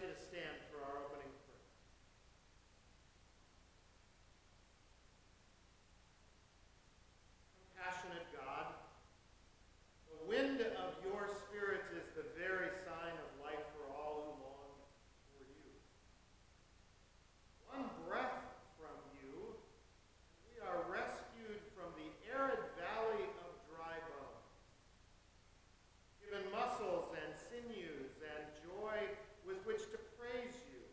you to stand for our opening prayer. Compassionate God, the wind of your spirit is the very sign of life for all who long for you. One breath from you, and we are rescued from the arid valley of dry bones, given muscles and sinews and joy with which to praise you,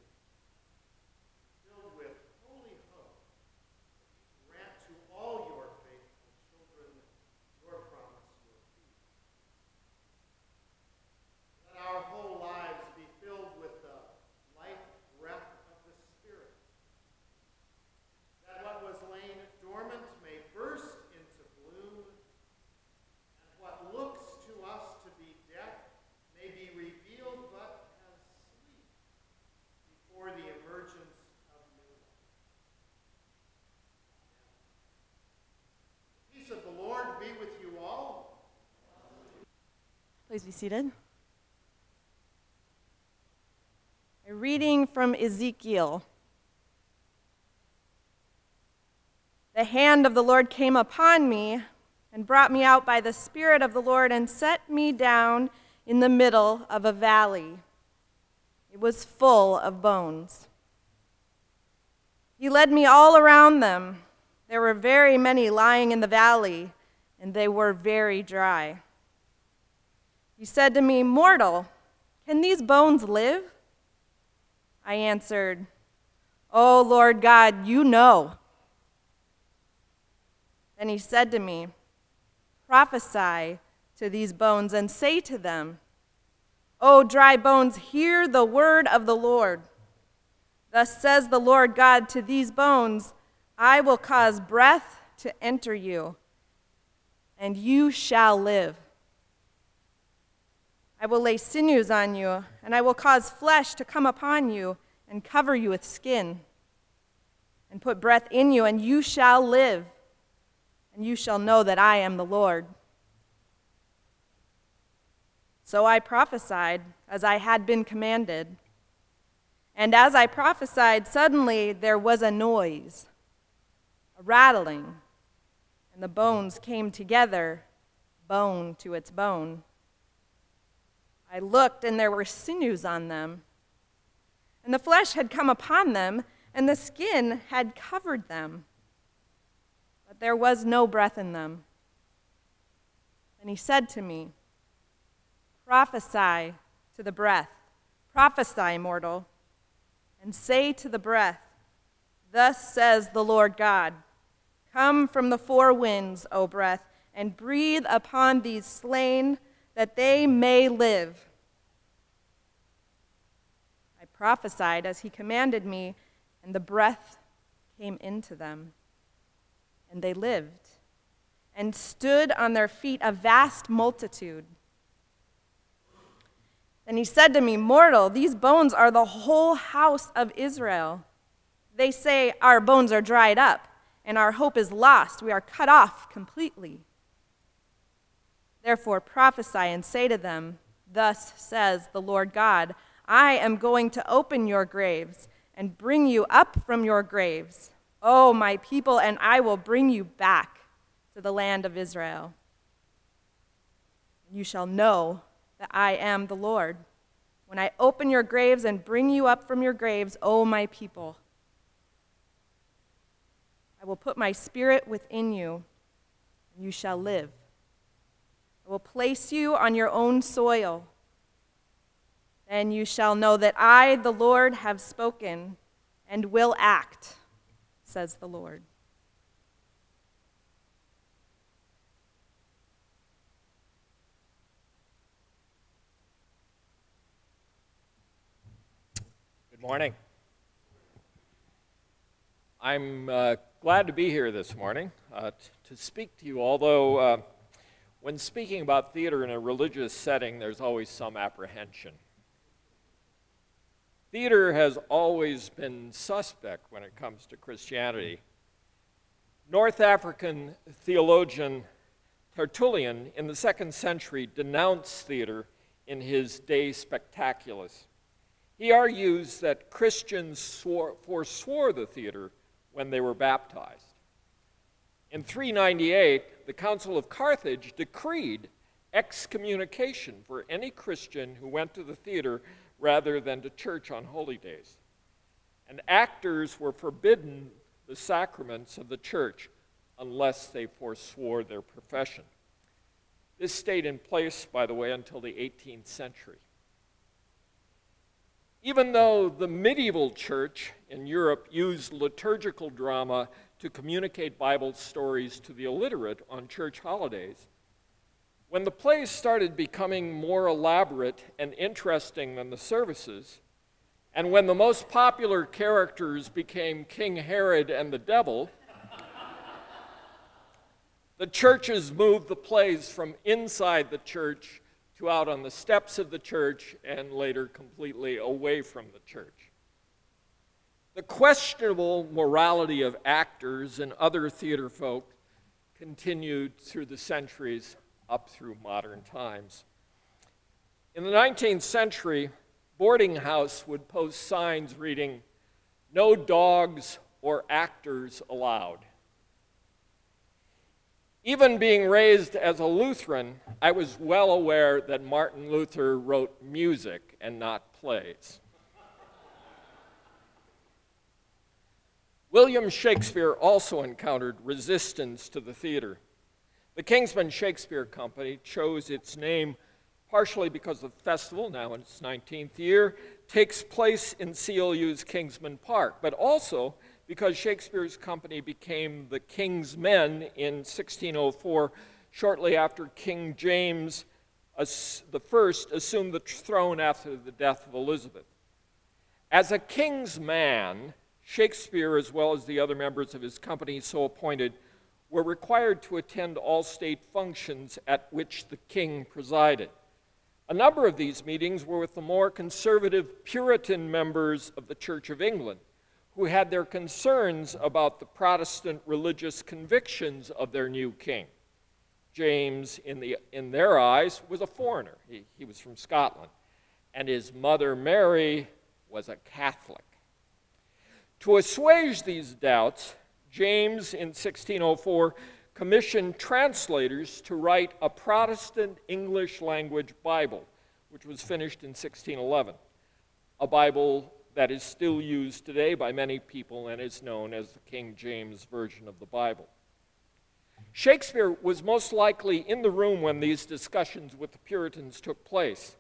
filled with holy hope that you grant to all your faithful children your promise, your peace. Let our whole lives be filled with the life breath of the Spirit, that what was lain dormant may burst into bloom, and what looks to us to be death may be revealed but as sleep before the emergence of new life. Amen. The peace of the Lord be with you all. Please be seated. A reading from Ezekiel. The hand of the Lord came upon me and brought me out by the Spirit of the Lord and set me down in the middle of a valley. It was full of bones. He led me all around them. There were very many lying in the valley, and they were very dry. He said to me, Mortal, can these bones live? I answered, Oh Lord God, you know. Then he said to me, Prophesy to these bones and say to them, O dry bones, hear the word of the Lord. Thus says the Lord God to these bones, I will cause breath to enter you, and you shall live. I will lay sinews on you, and I will cause flesh to come upon you, and cover you with skin, and put breath in you, and you shall live, and you shall know that I am the Lord. So I prophesied as I had been commanded. And as I prophesied, suddenly there was a noise, a rattling, and the bones came together, bone to its bone. I looked, and there were sinews on them, and the flesh had come upon them, and the skin had covered them, but there was no breath in them. And he said to me, Prophesy to the breath, prophesy, mortal, and say to the breath, Thus says the Lord God Come from the four winds, O breath, and breathe upon these slain, that they may live. I prophesied as he commanded me, and the breath came into them, and they lived, and stood on their feet a vast multitude. And he said to me, Mortal, these bones are the whole house of Israel. They say, Our bones are dried up, and our hope is lost. We are cut off completely. Therefore prophesy and say to them, Thus says the Lord God, I am going to open your graves and bring you up from your graves, O my people, and I will bring you back to the land of Israel. You shall know that I am the Lord. When I open your graves and bring you up from your graves, O my people, I will put my spirit within you, and you shall live. I will place you on your own soil. Then you shall know that I, the Lord, have spoken and will act, says the Lord. Good morning. I'm uh, glad to be here this morning uh, t- to speak to you, although uh, when speaking about theater in a religious setting, there's always some apprehension. Theater has always been suspect when it comes to Christianity. North African theologian Tertullian in the second century denounced theater in his De Spectaculis. He argues that Christians swore, forswore the theater when they were baptized. In 398, the Council of Carthage decreed excommunication for any Christian who went to the theater rather than to church on holy days. And actors were forbidden the sacraments of the church unless they forswore their profession. This stayed in place, by the way, until the 18th century. Even though the medieval church in Europe used liturgical drama to communicate Bible stories to the illiterate on church holidays, when the plays started becoming more elaborate and interesting than the services, and when the most popular characters became King Herod and the devil, the churches moved the plays from inside the church to out on the steps of the church and later completely away from the church. The questionable morality of actors and other theater folk continued through the centuries up through modern times. In the 19th century, boarding house would post signs reading, No dogs or actors allowed. Even being raised as a Lutheran, I was well aware that Martin Luther wrote music and not plays. William Shakespeare also encountered resistance to the theater. The Kingsmen Shakespeare Company chose its name partially because the festival, now in its 19th year, takes place in CLU's Kingsmen Park, but also because Shakespeare's company became the King's Men in 1604, shortly after King James I assumed the throne after the death of Elizabeth. As a king's man, Shakespeare, as well as the other members of his company so appointed, were required to attend all state functions at which the king presided. A number of these meetings were with the more conservative Puritan members of the Church of England who had their concerns about the Protestant religious convictions of their new king. James, in, the, in their eyes, was a foreigner. He, he was from Scotland. And his mother, Mary, was a Catholic. To assuage these doubts, James, in 1604, commissioned translators to write a Protestant English language Bible, which was finished in 1611. A Bible that is still used today by many people and is known as the King James Version of the Bible. Shakespeare was most likely in the room when these discussions with the Puritans took place.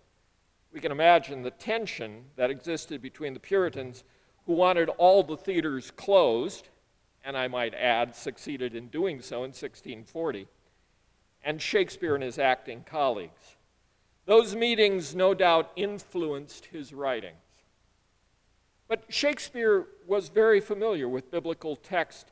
We can imagine the tension that existed between the Puritans, who wanted all the theaters closed, and I might add, succeeded in doing so in 1640, and Shakespeare and his acting colleagues. Those meetings no doubt influenced his writings. But Shakespeare was very familiar with biblical text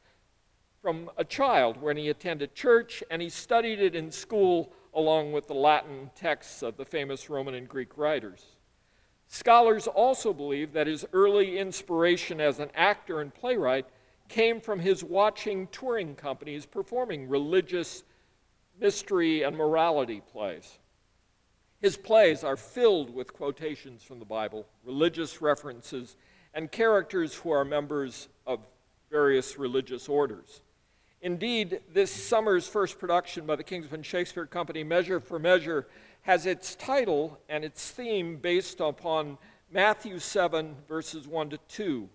from a child when he attended church and he studied it in school along with the Latin texts of the famous Roman and Greek writers. Scholars also believe that his early inspiration as an actor and playwright came from his watching touring companies performing religious mystery and morality plays. His plays are filled with quotations from the Bible, religious references, and characters who are members of various religious orders. Indeed, this summer's first production by the Kingsmen Shakespeare Company, Measure for Measure, has its title and its theme based upon Matthew 7, verses 1 to 2.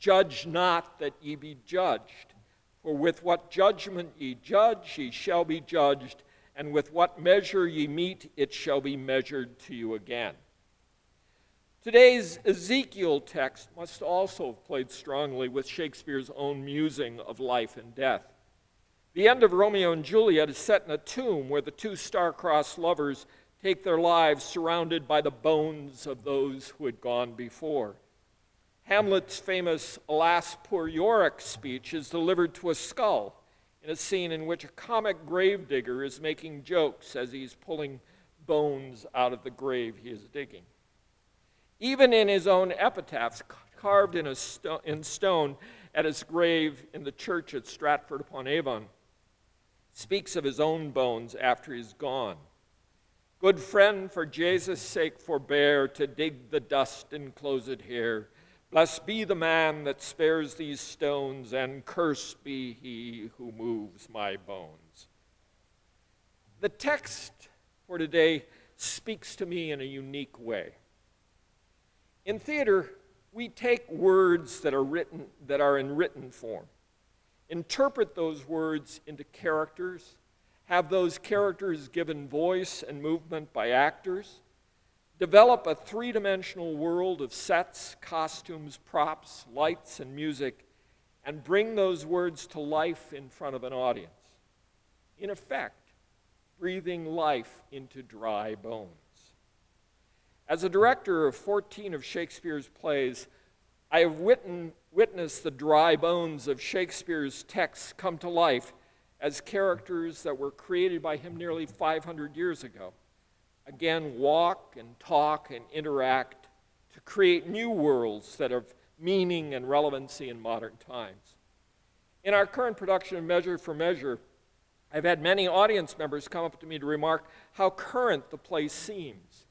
Judge not that ye be judged, for with what judgment ye judge, ye shall be judged, and with what measure ye meet, it shall be measured to you again. Today's Ezekiel text must also have played strongly with Shakespeare's own musing of life and death. The end of Romeo and Juliet is set in a tomb where the two star-crossed lovers take their lives surrounded by the bones of those who had gone before. Hamlet's famous Alas, Poor Yorick speech is delivered to a skull in a scene in which a comic gravedigger is making jokes as he's pulling bones out of the grave he is digging. Even in his own epitaphs, carved in, sto- in stone at his grave in the church at Stratford upon Avon, speaks of his own bones after he's gone. Good friend, for Jesus' sake, forbear to dig the dust and close it here. Blessed be the man that spares these stones, and cursed be he who moves my bones. The text for today speaks to me in a unique way. In theater, we take words that are written that are in written form, interpret those words into characters, have those characters given voice and movement by actors, develop a three-dimensional world of sets, costumes, props, lights, and music, and bring those words to life in front of an audience. In effect, breathing life into dry bones. As a director of 14 of Shakespeare's plays, I have witnessed the dry bones of Shakespeare's texts come to life as characters that were created by him nearly 500 years ago. Again, walk and talk and interact to create new worlds that have meaning and relevancy in modern times. In our current production of Measure for Measure, I've had many audience members come up to me to remark how current the play seems.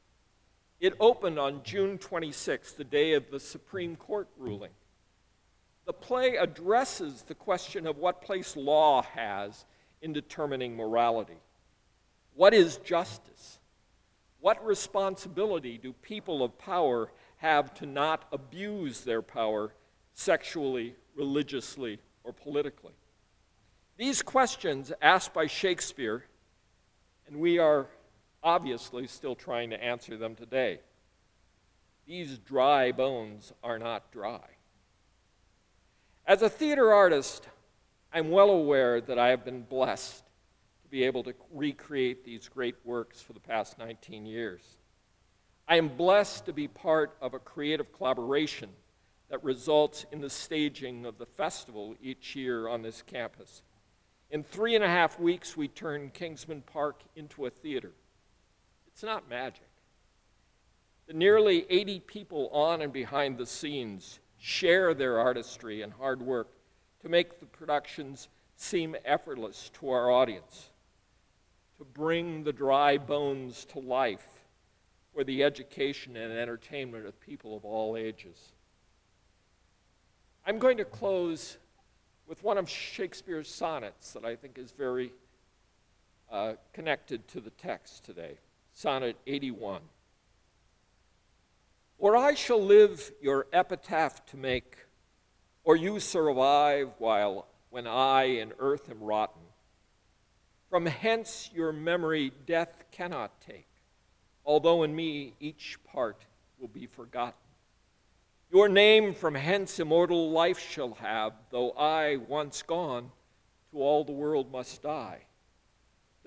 It opened on June 26, the day of the Supreme Court ruling. The play addresses the question of what place law has in determining morality. What is justice? What responsibility do people of power have to not abuse their power sexually, religiously, or politically? These questions asked by Shakespeare, and we are obviously still trying to answer them today. These dry bones are not dry. As a theater artist, I'm well aware that I have been blessed to be able to recreate these great works for the past 19 years. I am blessed to be part of a creative collaboration that results in the staging of the festival each year on this campus. In three and a half weeks, we turn Kingsmen Park into a theater. It's not magic. The nearly 80 people on and behind the scenes share their artistry and hard work to make the productions seem effortless to our audience, to bring the dry bones to life for the education and entertainment of people of all ages. I'm going to close with one of Shakespeare's sonnets that I think is very uh, connected to the text today. Sonnet 81. Or I shall live your epitaph to make, or you survive while when I in earth am rotten. From hence your memory death cannot take, although in me each part will be forgotten. Your name from hence immortal life shall have, though I, once gone, to all the world must die.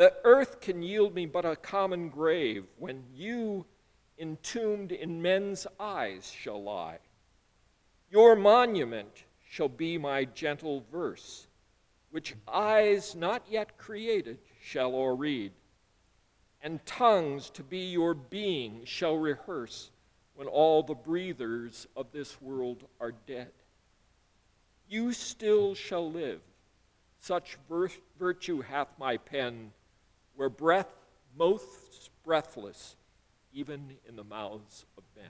The earth can yield me but a common grave when you, entombed in men's eyes, shall lie. Your monument shall be my gentle verse, which eyes not yet created shall o'erread, and tongues to be your being shall rehearse when all the breathers of this world are dead. You still shall live, such virtue hath my pen where breath most breathless, even in the mouths of men.